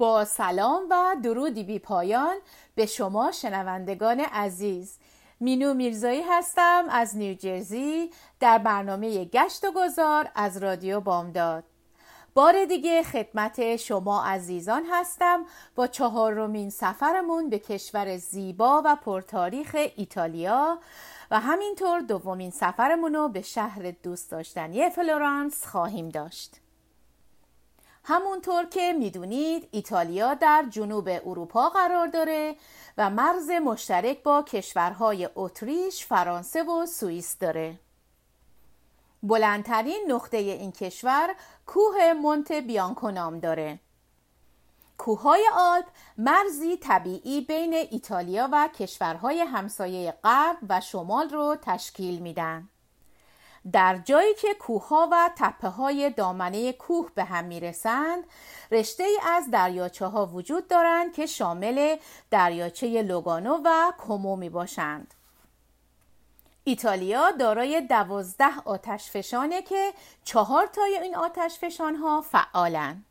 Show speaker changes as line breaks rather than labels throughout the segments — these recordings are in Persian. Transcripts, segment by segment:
با سلام و درودی بی پایان به شما شنوندگان عزیز. مینو میرزایی هستم از نیوجرسی در برنامه گشت و گذار از رادیو بامداد. بار دیگه خدمت شما عزیزان هستم با چهارمین سفرمون به کشور زیبا و پرتاریخ ایتالیا و همینطور دومین سفرمون رو به شهر دوست داشتنی فلورانس خواهیم داشت. همونطور که می‌دونید ایتالیا در جنوب اروپا قرار داره و مرز مشترک با کشورهای اتریش، فرانسه و سوئیس داره. بلندترین نقطه این کشور کوه مونت بیانکو نام داره. کوههای آلپ مرزی طبیعی بین ایتالیا و کشورهای همسایه غرب و شمال رو تشکیل میدن. در جایی که کوهها و تپه های دامنه کوه به هم می‌رسند رشته ای از دریاچه ها وجود دارند که شامل دریاچه لوگانو و کومو می باشند ایتالیا دارای دوازده آتش فشانه که چهار تای این آتش فشان ها فعالن.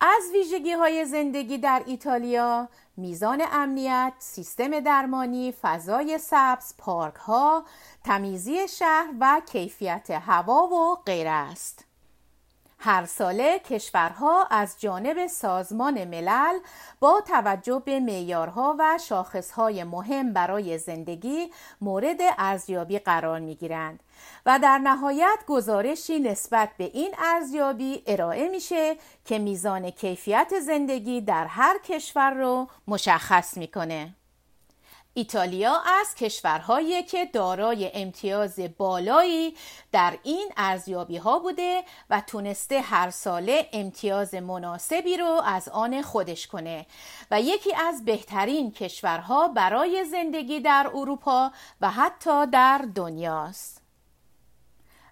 از ویژگی های زندگی در ایتالیا میزان امنیت، سیستم درمانی، فضای سبز، پارک ها، تمیزی شهر و کیفیت هوا و غیره است. هر ساله کشورها از جانب سازمان ملل با توجه به معیارها و شاخصهای مهم برای زندگی مورد ارزیابی قرار می گیرند و در نهایت گزارشی نسبت به این ارزیابی ارائه میشه که میزان کیفیت زندگی در هر کشور رو مشخص می‌کنه. ایتالیا از کشورهایی که دارای امتیاز بالایی در این ارزیابی ها بوده و تونسته هر ساله امتیاز مناسبی رو از آن خودش کنه و یکی از بهترین کشورها برای زندگی در اروپا و حتی در دنیاست.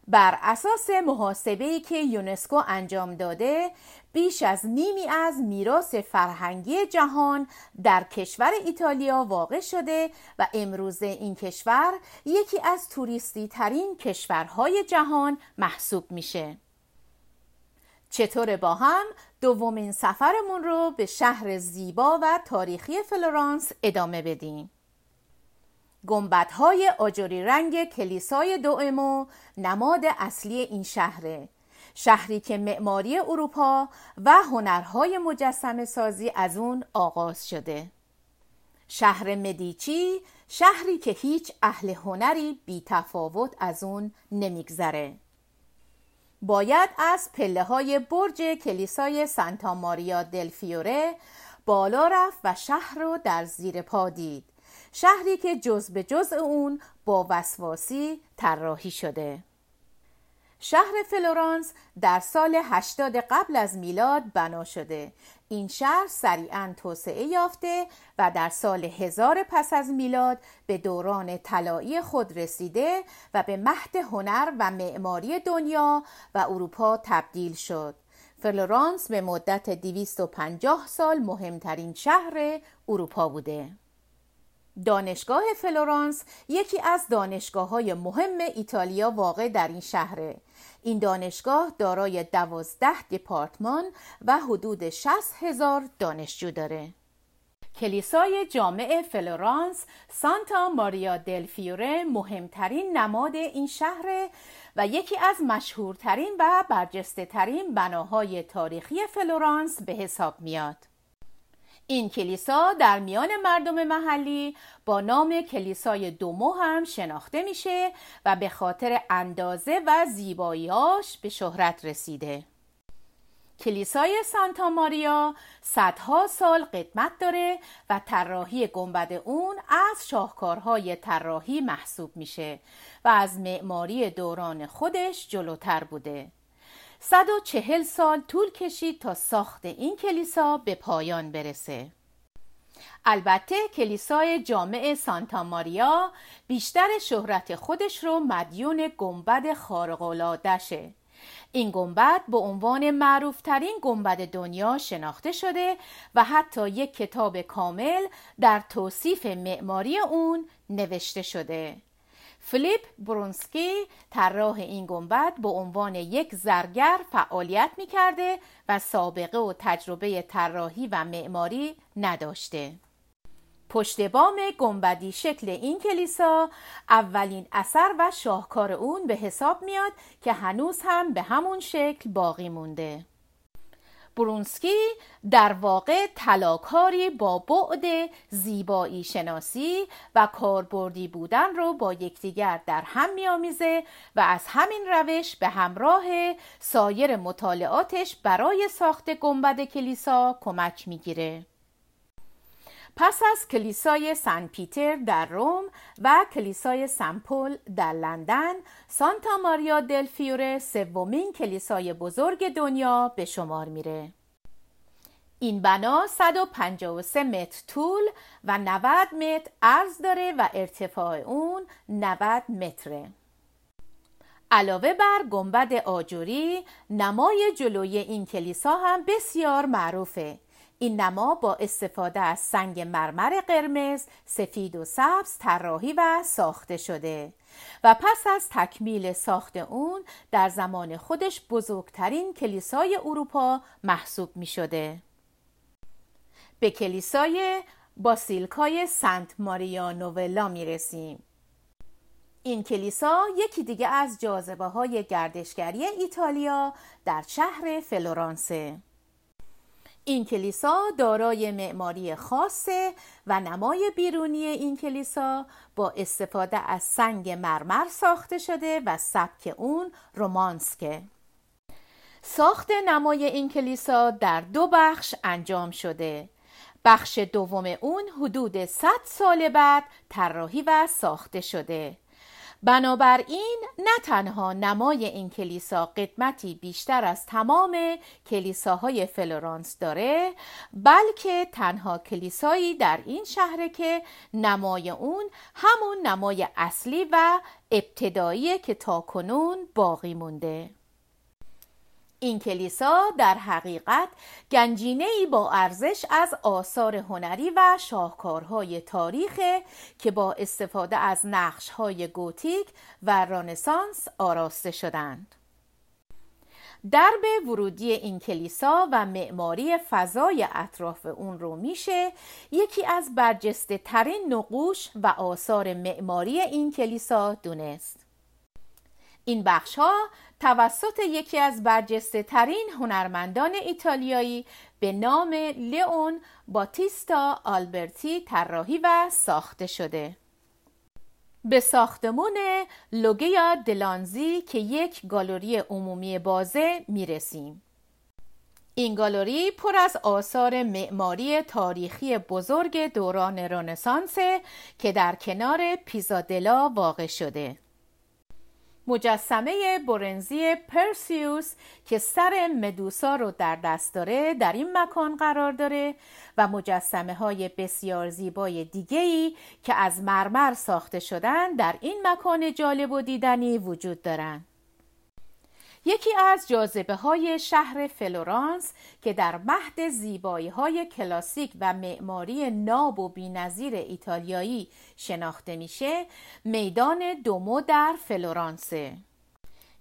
بر اساس محاسبه‌ای که یونسکو انجام داده بیش از نیمی از میراث فرهنگی جهان در کشور ایتالیا واقع شده و امروزه این کشور یکی از توریستی ترین کشورهای جهان محسوب میشه. چطور با هم؟ دومین سفرمون رو به شهر زیبا و تاریخی فلورانس ادامه بدیم. گنبدهای آجوری رنگ کلیسای دوئمو نماد اصلی این شهره. شهری که معماری اروپا و هنرهای مجسم سازی از اون آغاز شده. شهر مدیچی شهری که هیچ اهل هنری بی تفاوت از اون نمیگذره. باید از پله های برج کلیسای سانتا ماریا دل فیوره بالا رفت و شهر رو در زیر پا دید. شهری که جز به جز اون با وسواسی طراحی شده. شهر فلورانس در سال 80 قبل از میلاد بنا شده. این شهر سریعا توسعه یافته و در سال هزار پس از میلاد به دوران طلایی خود رسیده و به مهد هنر و معماری دنیا و اروپا تبدیل شد. فلورانس به مدت 250 سال مهمترین شهر اروپا بوده. دانشگاه فلورانس یکی از دانشگاه های مهم ایتالیا واقع در این شهره این دانشگاه دارای دوازده دپارتمان و حدود 60 هزار دانشجو داره کلیسای جامع فلورانس سانتا ماریا دل فیوره مهمترین نماد این شهر و یکی از مشهورترین و برجسته ترین بناهای تاریخی فلورانس به حساب میاد. این کلیسا در میان مردم محلی با نام کلیسای دومو هم شناخته میشه و به خاطر اندازه و زیباییاش به شهرت رسیده. کلیسای سانتا ماریا صدها سال قدمت داره و طراحی گنبد اون از شاهکارهای طراحی محسوب میشه و از معماری دوران خودش جلوتر بوده. 140 سال طول کشید تا ساخت این کلیسا به پایان برسه. البته کلیسای جامع سانتا ماریا بیشتر شهرت خودش رو مدیون گنبد خارق‌العاده‌شه. این گنبد به عنوان معروفترین گنبد دنیا شناخته شده و حتی یک کتاب کامل در توصیف معماری اون نوشته شده. فلیپ برونسکی طراح این گنبد به عنوان یک زرگر فعالیت می کرده و سابقه و تجربه طراحی و معماری نداشته. پشت بام گنبدی شکل این کلیسا اولین اثر و شاهکار اون به حساب میاد که هنوز هم به همون شکل باقی مونده. برونسکی در واقع تلاکاری با بعد زیبایی شناسی و کاربردی بودن رو با یکدیگر در هم میآمیزه و از همین روش به همراه سایر مطالعاتش برای ساخت گنبد کلیسا کمک می‌گیره. پس از کلیسای سن پیتر در روم و کلیسای سن پول در لندن سانتا ماریا دل فیوره سومین کلیسای بزرگ دنیا به شمار میره. این بنا 153 متر طول و 90 متر عرض داره و ارتفاع اون 90 متره. علاوه بر گنبد آجوری نمای جلوی این کلیسا هم بسیار معروفه. این نما با استفاده از سنگ مرمر قرمز، سفید و سبز طراحی و ساخته شده و پس از تکمیل ساخت اون در زمان خودش بزرگترین کلیسای اروپا محسوب می شده. به کلیسای باسیلکای سنت ماریا نوولا می رسیم. این کلیسا یکی دیگه از جاذبه های گردشگری ایتالیا در شهر فلورانسه. این کلیسا دارای معماری خاصه و نمای بیرونی این کلیسا با استفاده از سنگ مرمر ساخته شده و سبک اون رومانسکه. ساخت نمای این کلیسا در دو بخش انجام شده. بخش دوم اون حدود 100 سال بعد طراحی و ساخته شده. بنابراین نه تنها نمای این کلیسا قدمتی بیشتر از تمام کلیساهای فلورانس داره بلکه تنها کلیسایی در این شهره که نمای اون همون نمای اصلی و ابتدایی که تا کنون باقی مونده. این کلیسا در حقیقت گنجینه ای با ارزش از آثار هنری و شاهکارهای تاریخ که با استفاده از نقشهای گوتیک و رانسانس آراسته شدند. درب ورودی این کلیسا و معماری فضای اطراف اون رو میشه یکی از برجسته ترین نقوش و آثار معماری این کلیسا دونست. این بخش ها توسط یکی از برجسته ترین هنرمندان ایتالیایی به نام لئون باتیستا آلبرتی طراحی و ساخته شده. به ساختمون لوگیا دلانزی که یک گالری عمومی بازه می رسیم. این گالری پر از آثار معماری تاریخی بزرگ دوران رنسانس که در کنار پیزادلا واقع شده. مجسمه برنزی پرسیوس که سر مدوسا رو در دست داره در این مکان قرار داره و مجسمه های بسیار زیبای دیگهی که از مرمر ساخته شدن در این مکان جالب و دیدنی وجود دارند. یکی از جاذبه های شهر فلورانس که در مهد زیبایی های کلاسیک و معماری ناب و بینظیر ایتالیایی شناخته میشه میدان دومو در فلورانسه.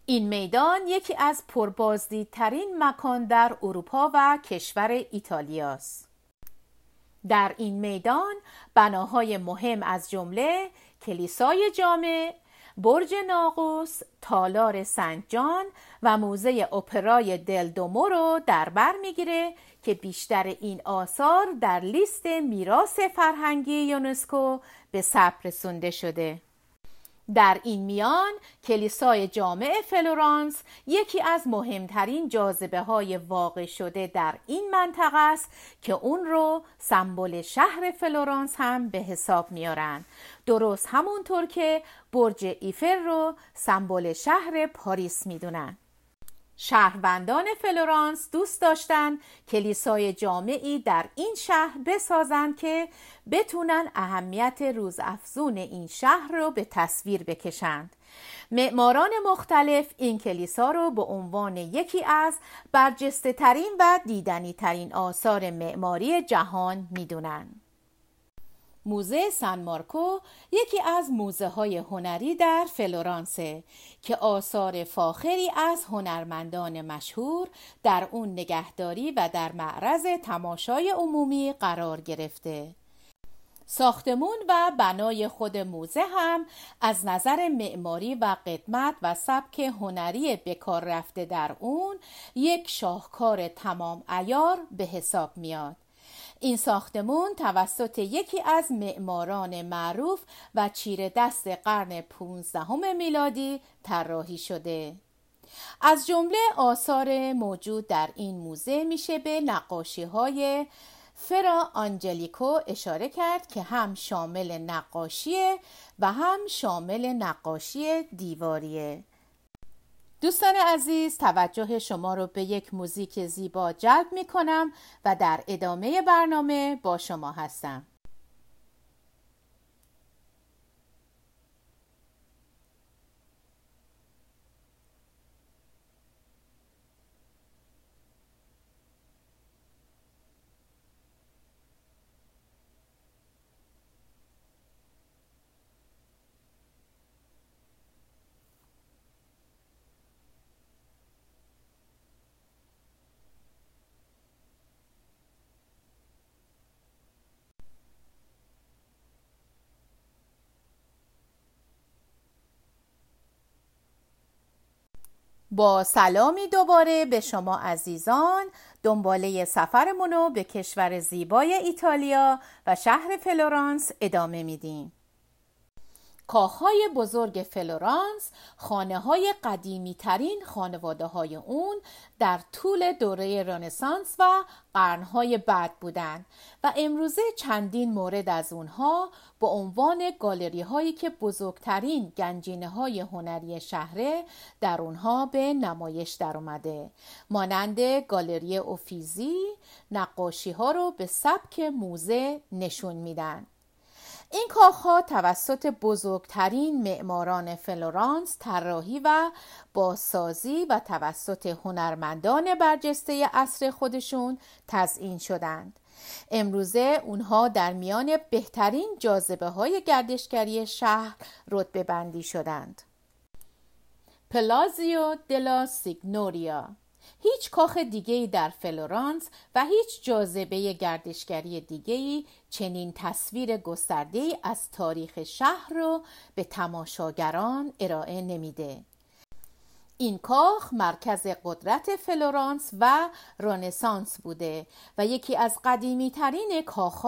این میدان یکی از پربازدیدترین مکان در اروپا و کشور ایتالیاست. در این میدان بناهای مهم از جمله کلیسای جامع برج ناقوس، تالار سنت جان و موزه اپرای دلدومو رو در بر می‌گیره که بیشتر این آثار در لیست میراث فرهنگی یونسکو به ثبت رسونده شده. در این میان کلیسای جامع فلورانس یکی از مهمترین جاذبه های واقع شده در این منطقه است که اون رو سمبل شهر فلورانس هم به حساب میارن درست همونطور که برج ایفل رو سمبل شهر پاریس می‌دونن شهروندان فلورانس دوست داشتند کلیسای جامعی در این شهر بسازند که بتونن اهمیت روزافزون این شهر رو به تصویر بکشند. معماران مختلف این کلیسا رو به عنوان یکی از برجسته ترین و دیدنی ترین آثار معماری جهان می‌دونن. موزه سان مارکو یکی از موزه های هنری در فلورانسه که آثار فاخری از هنرمندان مشهور در اون نگهداری و در معرض تماشای عمومی قرار گرفته. ساختمون و بنای خود موزه هم از نظر معماری و قدمت و سبک هنری بکار رفته در اون یک شاهکار تمام ایار به حساب میاد. این ساختمون توسط یکی از معماران معروف و چیره دست قرن 15 میلادی طراحی شده. از جمله آثار موجود در این موزه میشه به نقاشی های فرا آنجلیکو اشاره کرد که هم شامل نقاشیه و هم شامل نقاشی دیواریه. دوستان عزیز توجه شما رو به یک موزیک زیبا جلب می کنم و در ادامه برنامه با شما هستم. با سلامی دوباره به شما عزیزان. دنباله سفرمونو به کشور زیبای ایتالیا و شهر فلورانس ادامه میدیم. کاخهای بزرگ فلورانس خانه های قدیمی ترین خانواده های اون در طول دوره رنسانس و قرنهای بعد بودند و امروزه چندین مورد از اونها با عنوان گالری هایی که بزرگترین گنجینه های هنری شهره در اونها به نمایش در اومده مانند گالری اوفیزی نقاشی ها رو به سبک موزه نشون میدن. این کاخها توسط بزرگترین معماران فلورانس طراحی و بازسازی و توسط هنرمندان برجسته اصر خودشون تزئین شدند. امروزه اونها در میان بهترین جاذبه های گردشگری شهر رتبه بندی شدند. پلازیو دلا سیگنوریا هیچ کاخ دیگری در فلورانس و هیچ جاذبه گردشگری دیگری چنین تصویر گسترده از تاریخ شهر رو به تماشاگران ارائه نمیده. این کاخ مرکز قدرت فلورانس و رنسانس بوده و یکی از قدیمی ترین کاخ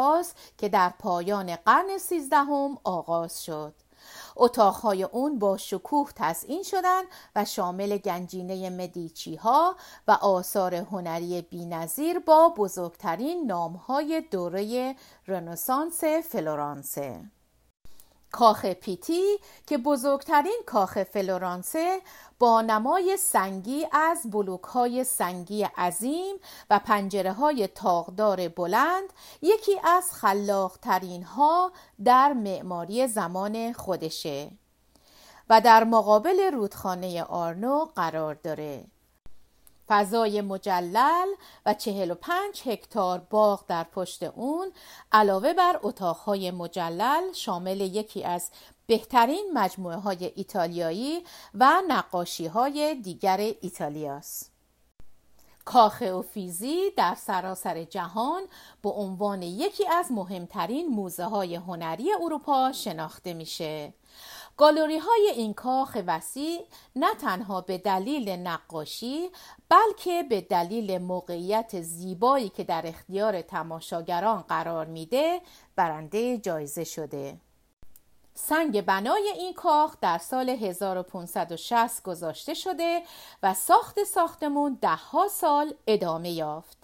که در پایان قرن سیزدهم آغاز شد. اتاقهای اون با شکوه تزئین شدن و شامل گنجینه مدیچی ها و آثار هنری بینظیر با بزرگترین نامهای دوره رنسانس فلورانسه کاخ پیتی که بزرگترین کاخ فلورانسه با نمای سنگی از بلوک های سنگی عظیم و پنجره های تاغدار بلند یکی از خلاقترین ها در معماری زمان خودشه و در مقابل رودخانه آرنو قرار داره. فضای مجلل و 45 هکتار باغ در پشت اون علاوه بر اتاقهای مجلل شامل یکی از بهترین مجموعه های ایتالیایی و نقاشی های دیگر ایتالیاست. کاخ اوفیزی در سراسر جهان به عنوان یکی از مهمترین موزه های هنری اروپا شناخته میشه. گالوری های این کاخ وسیع نه تنها به دلیل نقاشی بلکه به دلیل موقعیت زیبایی که در اختیار تماشاگران قرار میده برنده جایزه شده. سنگ بنای این کاخ در سال 1560 گذاشته شده و ساخت ساختمون دهها سال ادامه یافت.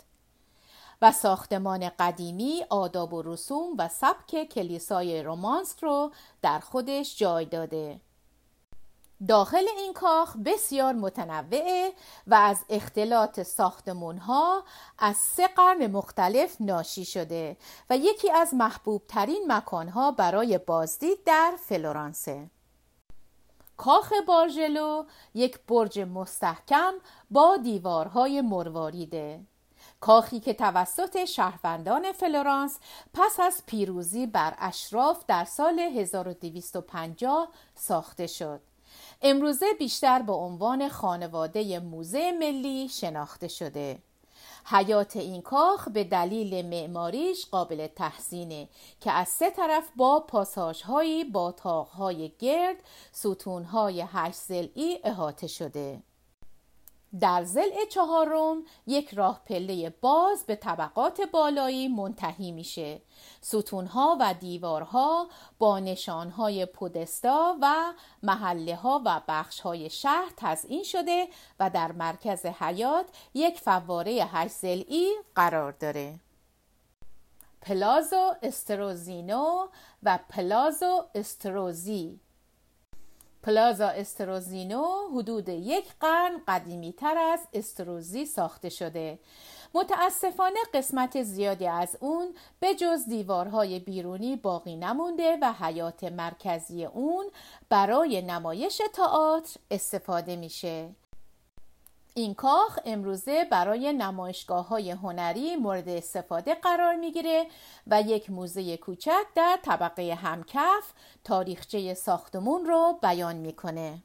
و ساختمان قدیمی آداب و رسوم و سبک کلیسای رومانسک رو در خودش جای داده. داخل این کاخ بسیار متنوعه و از اختلاط ساختمون ها از سه قرن مختلف ناشی شده و یکی از محبوب ترین مکان ها برای بازدید در فلورانسه. کاخ بارژلو یک برج مستحکم با دیوارهای مرواریده کاخی که توسط شهروندان فلورانس پس از پیروزی بر اشراف در سال 1250 ساخته شد. امروزه بیشتر به عنوان خانواده موزه ملی شناخته شده. حیات این کاخ به دلیل معماریش قابل تحسینه که از سه طرف با پاساژهایی با تاقهای گرد ستونهای هشت زلی احاطه شده. در زل چهارم یک راه پله باز به طبقات بالایی منتهی میشه. ستونها و دیوارها با نشانهای پودستا و محله ها و بخش های شهر تزئین شده و در مرکز حیات یک فواره هشت زلی قرار داره. پلازو استروزینو و پلازو استروزی پلازا استروزینو حدود یک قرن قدیمی تر از استروزی ساخته شده. متاسفانه قسمت زیادی از اون به جز دیوارهای بیرونی باقی نمونده و حیات مرکزی اون برای نمایش تئاتر استفاده میشه. این کاخ امروزه برای نمایشگاه های هنری مورد استفاده قرار می‌گیره و یک موزه کوچک در طبقه همکف تاریخچه ساختمون رو بیان می‌کنه.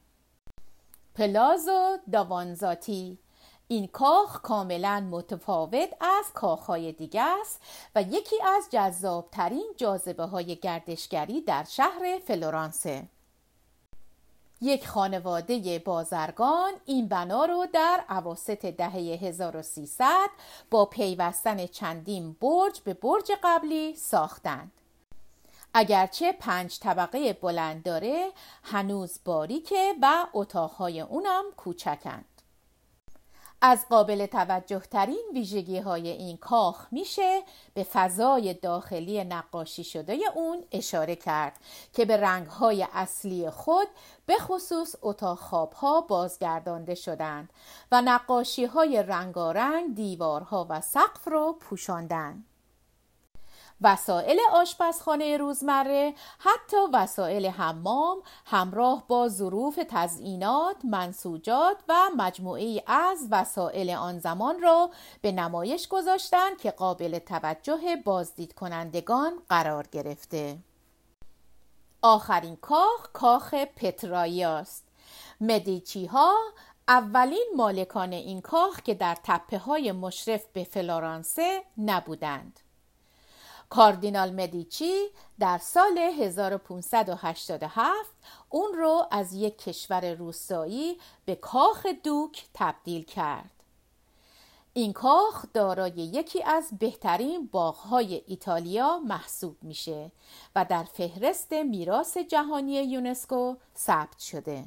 پلازو داوانزاتی این کاخ کاملا متفاوت از کاخهای دیگه است و یکی از جذابترین جاذبه های گردشگری در شهر فلورانسه. یک خانواده بازرگان این بنا رو در عواست دهه 1300 با پیوستن چندین برج به برج قبلی ساختند. اگرچه پنج طبقه بلند داره هنوز باریکه و اتاقهای اونم کوچکند. از قابل توجه ترین ویژگی های این کاخ میشه به فضای داخلی نقاشی شده اون اشاره کرد که به رنگ های اصلی خود به خصوص اتاق خواب ها بازگردانده شدند و نقاشی های رنگارنگ دیوارها و سقف رو پوشاندند. وسایل آشپزخانه روزمره حتی وسایل حمام همراه با ظروف تزئینات، منسوجات و مجموعه از وسایل آن زمان را به نمایش گذاشتند که قابل توجه بازدید کنندگان قرار گرفته. آخرین کاخ کاخ پترایی است. مدیچی ها اولین مالکان این کاخ که در تپه های مشرف به فلورانسه نبودند. کاردینال مدیچی در سال 1587 اون رو از یک کشور روستایی به کاخ دوک تبدیل کرد. این کاخ دارای یکی از بهترین باغهای ایتالیا محسوب میشه و در فهرست میراث جهانی یونسکو ثبت شده.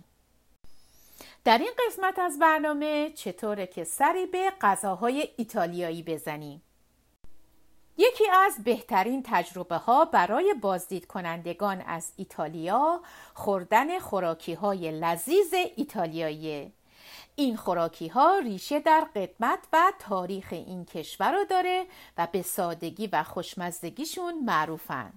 در این قسمت از برنامه چطوره که سری به غذاهای ایتالیایی بزنیم؟ یکی از بهترین تجربه ها برای بازدید کنندگان از ایتالیا خوردن خوراکی های لذیذ ایتالیایی این خوراکی ها ریشه در قدمت و تاریخ این کشور رو داره و به سادگی و خوشمزدگیشون معروفن.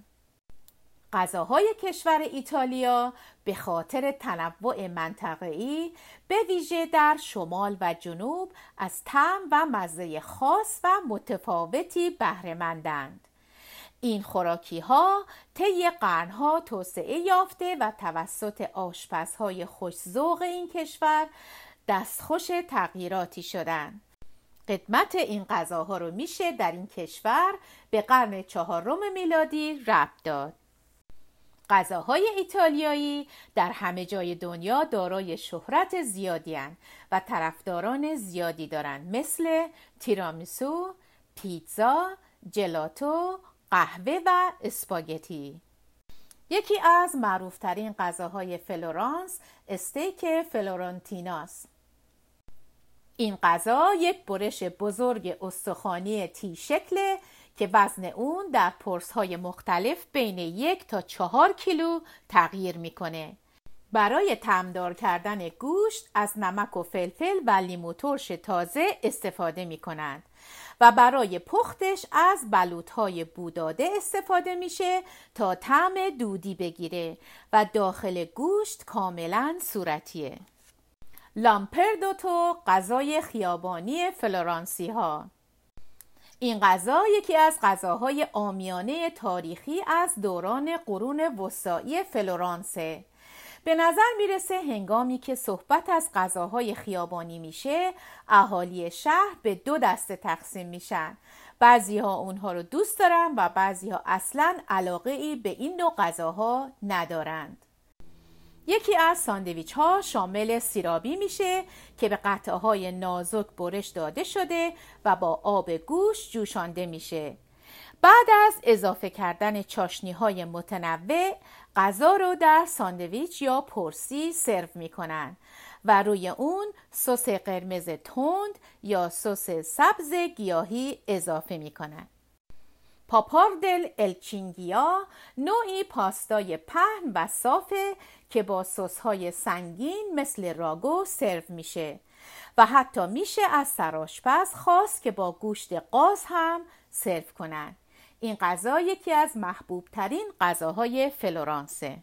غذاهای کشور ایتالیا به خاطر تنوع منطقه‌ای به ویژه در شمال و جنوب از طعم و مزه خاص و متفاوتی بهرهمندند. این خوراکی ها طی قرنها توسعه یافته و توسط آشپزهای خوشزوق این کشور دستخوش تغییراتی شدند. قدمت این غذاها رو میشه در این کشور به قرن چهارم میلادی ربط داد. غذاهای ایتالیایی در همه جای دنیا دارای شهرت زیادی هن و طرفداران زیادی دارند مثل تیرامیسو، پیتزا، جلاتو، قهوه و اسپاگتی. یکی از معروفترین غذاهای فلورانس استیک فلورانتیناست این غذا یک برش بزرگ استخوانی تی شکل که وزن اون در پرس های مختلف بین یک تا چهار کیلو تغییر می‌کنه. برای تمدار کردن گوشت از نمک و فلفل و لیمو ترش تازه استفاده می کنند و برای پختش از بلوط های بوداده استفاده میشه تا طعم دودی بگیره و داخل گوشت کاملا صورتیه. لامپردوتو غذای خیابانی فلورانسی ها این غذا یکی از غذاهای آمیانه تاریخی از دوران قرون وسطایی فلورانسه. به نظر می‌رسه هنگامی که صحبت از غذاهای خیابانی میشه اهالی شهر به دو دسته تقسیم میشن. بعضی ها اونها رو دوست دارن و بعضی ها اصلا علاقه ای به این نوع غذاها ندارند. یکی از ساندویچ ها شامل سیرابی میشه که به قطعه های نازک برش داده شده و با آب گوشت جوشانده میشه. بعد از اضافه کردن چاشنی های متنوع غذا رو در ساندویچ یا پرسی سرو می‌کنن و روی اون سس قرمز تند یا سس سبز گیاهی اضافه می‌کنن. پاپاردل الچینگیا نوعی پاستای پهن و صافه که با های سنگین مثل راگو سرو میشه. و حتی میشه از سراشپز خواست که با گوشت قاز هم سرو کنن. این غذا یکی از محبوب ترین غذاهای فلورانسه.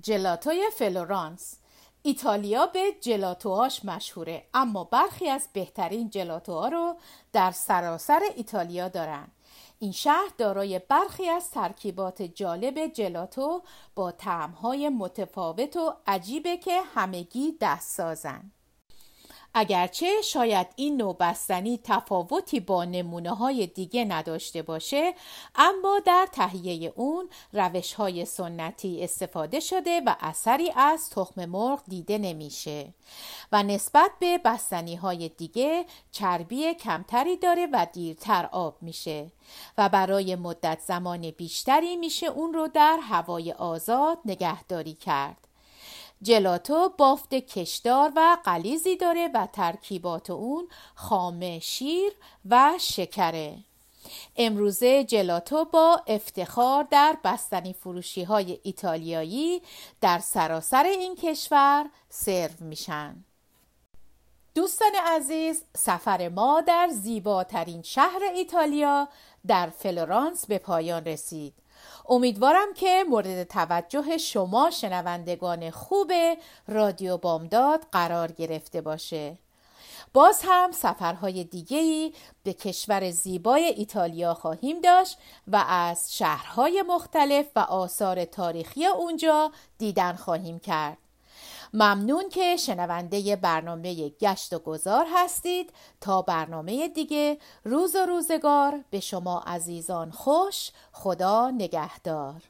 جلاتوی فلورانس. ایتالیا به جلاتوهاش مشهوره اما برخی از بهترین جلاتوها رو در سراسر ایتالیا دارن. این شهر دارای برخی از ترکیبات جالب جلاتو با طعمهای متفاوت و عجیبه که همگی دست سازن. اگرچه شاید این نوع بستنی تفاوتی با نمونه های دیگه نداشته باشه اما در تهیه اون روش های سنتی استفاده شده و اثری از تخم مرغ دیده نمیشه و نسبت به بستنی های دیگه چربی کمتری داره و دیرتر آب میشه و برای مدت زمان بیشتری میشه اون رو در هوای آزاد نگهداری کرد. جلاتو بافت کشدار و قلیزی داره و ترکیبات اون خامه شیر و شکره. امروزه جلاتو با افتخار در بستنی فروشی های ایتالیایی در سراسر این کشور سرو میشن. دوستان عزیز سفر ما در زیباترین شهر ایتالیا در فلورانس به پایان رسید. امیدوارم که مورد توجه شما شنوندگان خوب رادیو بامداد قرار گرفته باشه. باز هم سفرهای دیگهی به کشور زیبای ایتالیا خواهیم داشت و از شهرهای مختلف و آثار تاریخی اونجا دیدن خواهیم کرد. ممنون که شنونده برنامه گشت و گذار هستید. تا برنامه دیگه روز و روزگار به شما عزیزان خوش خدا نگهدار.